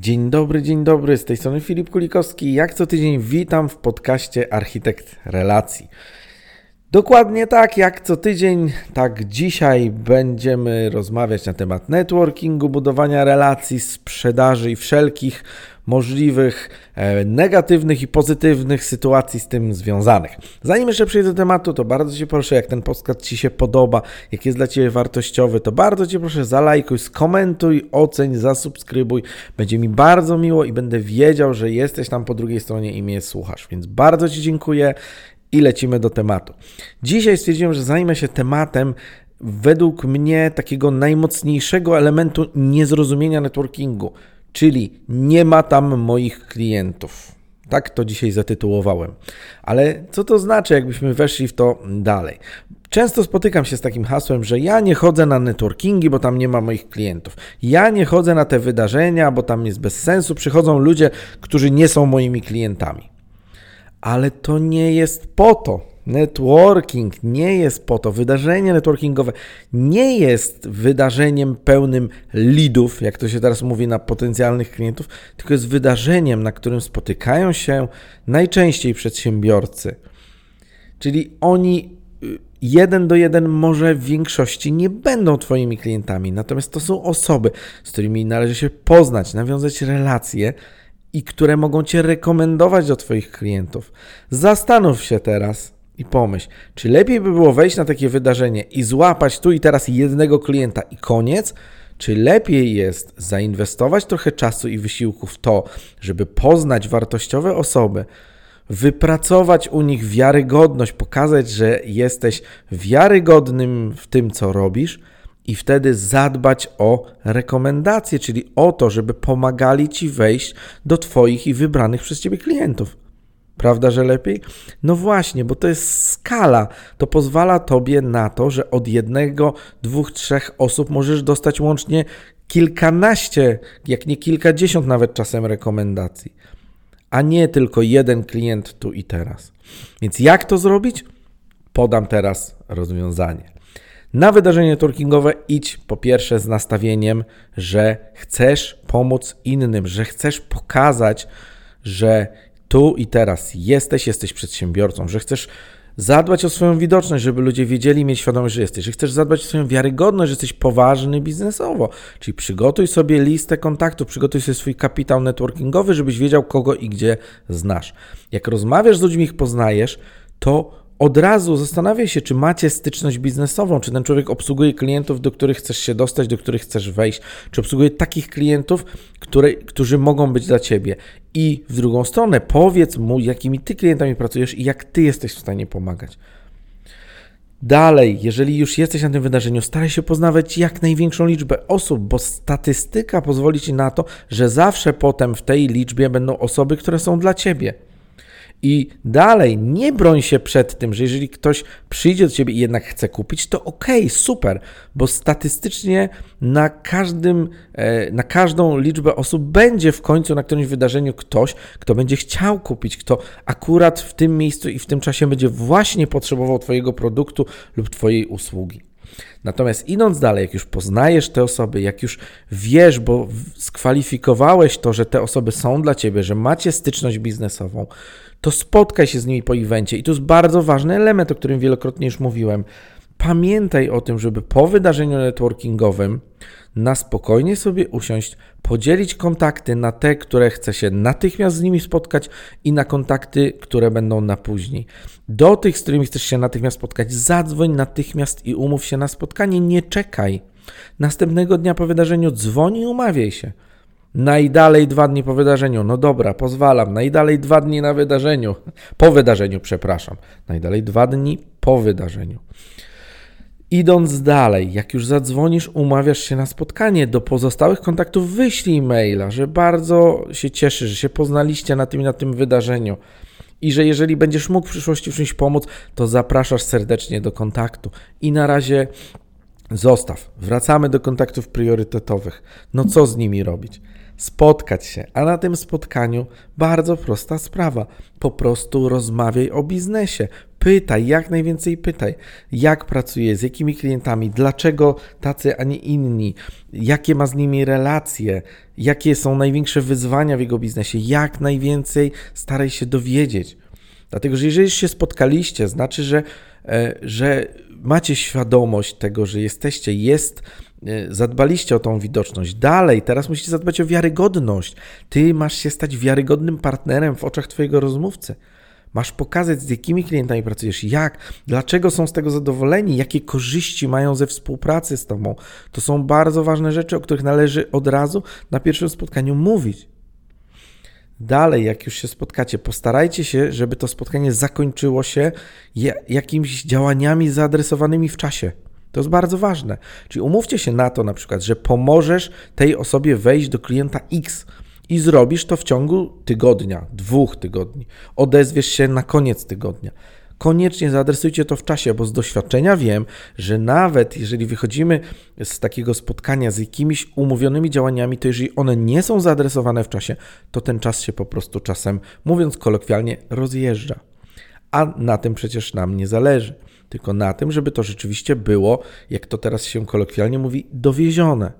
Dzień dobry, dzień dobry, z tej strony Filip Kulikowski. Jak co tydzień witam w podcaście Architekt Relacji. Dokładnie tak jak co tydzień, tak dzisiaj będziemy rozmawiać na temat networkingu, budowania relacji, sprzedaży i wszelkich możliwych e, negatywnych i pozytywnych sytuacji z tym związanych. Zanim jeszcze przejdę do tematu, to bardzo Cię proszę, jak ten podcast Ci się podoba, jak jest dla Ciebie wartościowy, to bardzo Cię proszę zalajkuj, skomentuj, oceń, zasubskrybuj. Będzie mi bardzo miło i będę wiedział, że jesteś tam po drugiej stronie i mnie słuchasz. Więc bardzo Ci dziękuję i lecimy do tematu. Dzisiaj stwierdziłem, że zajmę się tematem według mnie takiego najmocniejszego elementu niezrozumienia networkingu, czyli nie ma tam moich klientów. Tak to dzisiaj zatytułowałem. Ale co to znaczy, jakbyśmy weszli w to dalej? Często spotykam się z takim hasłem, że ja nie chodzę na networkingi, bo tam nie ma moich klientów. Ja nie chodzę na te wydarzenia, bo tam jest bez sensu. Przychodzą ludzie, którzy nie są moimi klientami. Ale to nie jest po to. Networking nie jest po to. Wydarzenie networkingowe nie jest wydarzeniem pełnym leadów, jak to się teraz mówi na potencjalnych klientów, tylko jest wydarzeniem, na którym spotykają się najczęściej przedsiębiorcy. Czyli oni y, jeden do jeden może w większości nie będą Twoimi klientami, natomiast to są osoby, z którymi należy się poznać, nawiązać relacje i które mogą Cię rekomendować do Twoich klientów. Zastanów się teraz i pomyśl, czy lepiej by było wejść na takie wydarzenie i złapać tu i teraz jednego klienta i koniec, czy lepiej jest zainwestować trochę czasu i wysiłku w to, żeby poznać wartościowe osoby, wypracować u nich wiarygodność, pokazać, że jesteś wiarygodnym w tym, co robisz, i wtedy zadbać o rekomendacje, czyli o to, żeby pomagali ci wejść do Twoich i wybranych przez Ciebie klientów. Prawda, że lepiej? No właśnie, bo to jest skala. To pozwala Tobie na to, że od jednego, dwóch, trzech osób możesz dostać łącznie kilkanaście, jak nie kilkadziesiąt nawet czasem rekomendacji, a nie tylko jeden klient tu i teraz. Więc jak to zrobić? Podam teraz rozwiązanie. Na wydarzenie networkingowe idź po pierwsze z nastawieniem, że chcesz pomóc innym, że chcesz pokazać, że tu i teraz jesteś, jesteś przedsiębiorcą, że chcesz zadbać o swoją widoczność, żeby ludzie wiedzieli, mieć świadomość, że jesteś, że chcesz zadbać o swoją wiarygodność, że jesteś poważny biznesowo. Czyli przygotuj sobie listę kontaktów, przygotuj sobie swój kapitał networkingowy, żebyś wiedział, kogo i gdzie znasz. Jak rozmawiasz z ludźmi, ich poznajesz, to od razu zastanawiaj się, czy macie styczność biznesową, czy ten człowiek obsługuje klientów, do których chcesz się dostać, do których chcesz wejść, czy obsługuje takich klientów, które, którzy mogą być dla ciebie. I w drugą stronę powiedz mu, jakimi ty klientami pracujesz i jak ty jesteś w stanie pomagać. Dalej, jeżeli już jesteś na tym wydarzeniu, staraj się poznawać jak największą liczbę osób, bo statystyka pozwoli ci na to, że zawsze potem w tej liczbie będą osoby, które są dla ciebie. I dalej, nie broń się przed tym, że jeżeli ktoś przyjdzie do ciebie i jednak chce kupić, to okej, okay, super, bo statystycznie na każdym, e, na każdą liczbę osób będzie w końcu na którymś wydarzeniu ktoś, kto będzie chciał kupić, kto akurat w tym miejscu i w tym czasie będzie właśnie potrzebował Twojego produktu lub Twojej usługi. Natomiast idąc dalej, jak już poznajesz te osoby, jak już wiesz, bo skwalifikowałeś to, że te osoby są dla ciebie, że macie styczność biznesową, to spotkaj się z nimi po evencie. I to jest bardzo ważny element, o którym wielokrotnie już mówiłem. Pamiętaj o tym, żeby po wydarzeniu networkingowym na spokojnie sobie usiąść, podzielić kontakty na te, które chce się natychmiast z nimi spotkać i na kontakty, które będą na później. Do tych, z którymi chcesz się natychmiast spotkać, zadzwoń natychmiast i umów się na spotkanie, nie czekaj. Następnego dnia po wydarzeniu dzwoń i umawiaj się. Najdalej dwa dni po wydarzeniu. No dobra, pozwalam. Najdalej dwa dni na wydarzeniu. Po wydarzeniu, przepraszam. Najdalej dwa dni po wydarzeniu. Idąc dalej, jak już zadzwonisz, umawiasz się na spotkanie, do pozostałych kontaktów wyślij maila, że bardzo się cieszy, że się poznaliście na tym i na tym wydarzeniu i że jeżeli będziesz mógł w przyszłości w czymś pomóc, to zapraszasz serdecznie do kontaktu. I na razie zostaw. Wracamy do kontaktów priorytetowych. No co z nimi robić? spotkać się. A na tym spotkaniu bardzo prosta sprawa. Po prostu rozmawiaj o biznesie. Pytaj, jak najwięcej pytaj, jak pracuje, z jakimi klientami, dlaczego tacy, a nie inni, jakie ma z nimi relacje, jakie są największe wyzwania w jego biznesie, jak najwięcej staraj się dowiedzieć. Dlatego, że jeżeli się spotkaliście, znaczy, że, e, że macie świadomość tego, że jesteście, jest, e, zadbaliście o tą widoczność. Dalej, teraz musicie zadbać o wiarygodność. Ty masz się stać wiarygodnym partnerem w oczach Twojego rozmówcy. Masz pokazać, z jakimi klientami pracujesz, jak, dlaczego są z tego zadowoleni, jakie korzyści mają ze współpracy z Tobą. To są bardzo ważne rzeczy, o których należy od razu na pierwszym spotkaniu mówić. Dalej, jak już się spotkacie, postarajcie się, żeby to spotkanie zakończyło się jakimiś działaniami zaadresowanymi w czasie. To jest bardzo ważne. Czyli umówcie się na to na przykład, że pomożesz tej osobie wejść do klienta X i zrobisz to w ciągu tygodnia, dwóch tygodni. Odezwiesz się na koniec tygodnia. Koniecznie zaadresujcie to w czasie, bo z doświadczenia wiem, że nawet jeżeli wychodzimy z takiego spotkania z jakimiś umówionymi działaniami, to jeżeli one nie są zaadresowane w czasie, to ten czas się po prostu czasem, mówiąc kolokwialnie, rozjeżdża. A na tym przecież nam nie zależy, tylko na tym, żeby to rzeczywiście było, jak to teraz się kolokwialnie mówi, dowiezione.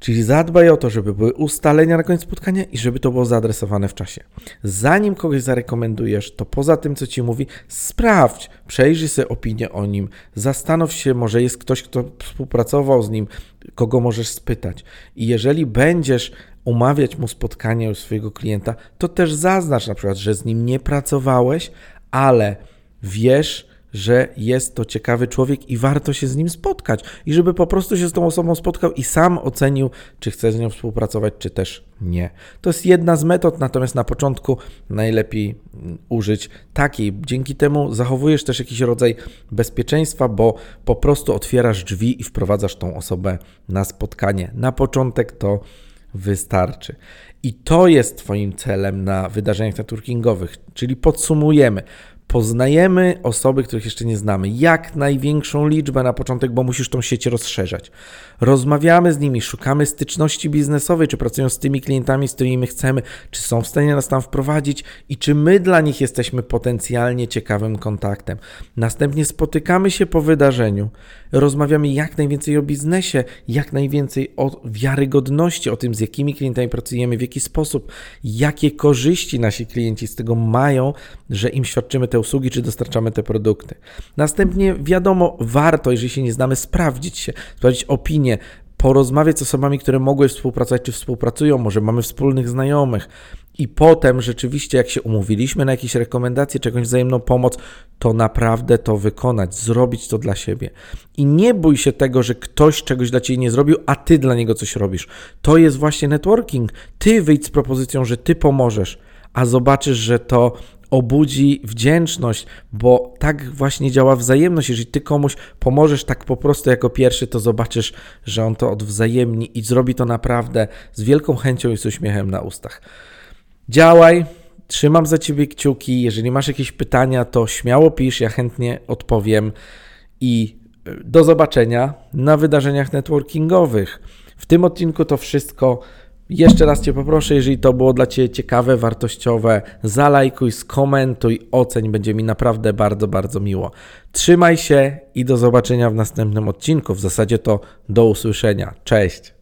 Czyli zadbaj o to, żeby były ustalenia na koniec spotkania i żeby to było zaadresowane w czasie. Zanim kogoś zarekomendujesz, to poza tym, co ci mówi, sprawdź, przejrzyj sobie opinię o nim, zastanów się, może jest ktoś, kto współpracował z nim, kogo możesz spytać. I jeżeli będziesz umawiać mu spotkanie u swojego klienta, to też zaznacz na przykład, że z nim nie pracowałeś, ale wiesz, że jest to ciekawy człowiek i warto się z nim spotkać. I żeby po prostu się z tą osobą spotkał i sam ocenił, czy chce z nią współpracować, czy też nie. To jest jedna z metod, natomiast na początku najlepiej użyć takiej. Dzięki temu zachowujesz też jakiś rodzaj bezpieczeństwa, bo po prostu otwierasz drzwi i wprowadzasz tą osobę na spotkanie. Na początek to wystarczy. I to jest Twoim celem na wydarzeniach networkingowych, czyli podsumujemy. Poznajemy osoby, których jeszcze nie znamy, jak największą liczbę na początek, bo musisz tą sieć rozszerzać. Rozmawiamy z nimi, szukamy styczności biznesowej, czy pracują z tymi klientami, z którymi chcemy, czy są w stanie nas tam wprowadzić i czy my dla nich jesteśmy potencjalnie ciekawym kontaktem. Następnie spotykamy się po wydarzeniu, rozmawiamy jak najwięcej o biznesie, jak najwięcej o wiarygodności, o tym, z jakimi klientami pracujemy, w jaki sposób, jakie korzyści nasi klienci z tego mają, że im świadczymy te usługi, czy dostarczamy te produkty. Następnie, wiadomo, warto, jeżeli się nie znamy, sprawdzić się, sprawdzić opinię, porozmawiać z osobami, które mogły współpracować, czy współpracują, może mamy wspólnych znajomych. I potem rzeczywiście, jak się umówiliśmy na jakieś rekomendacje, czy jakąś wzajemną pomoc, to naprawdę to wykonać, zrobić to dla siebie. I nie bój się tego, że ktoś czegoś dla ciebie nie zrobił, a ty dla niego coś robisz. To jest właśnie networking. Ty wyjdź z propozycją, że ty pomożesz, a zobaczysz, że to obudzi wdzięczność, bo tak właśnie działa wzajemność. Jeżeli ty komuś pomożesz tak po prostu jako pierwszy, to zobaczysz, że on to odwzajemni i zrobi to naprawdę z wielką chęcią i z uśmiechem na ustach. Działaj, trzymam za ciebie kciuki. Jeżeli masz jakieś pytania, to śmiało pisz, ja chętnie odpowiem i e, do zobaczenia na wydarzeniach networkingowych. W tym odcinku to wszystko. Jeszcze raz Cię poproszę, jeżeli to było dla Ciebie ciekawe, wartościowe, zalajkuj, skomentuj, oceń, będzie mi naprawdę bardzo, bardzo miło. Trzymaj się i do zobaczenia w następnym odcinku. W zasadzie to do usłyszenia. Cześć!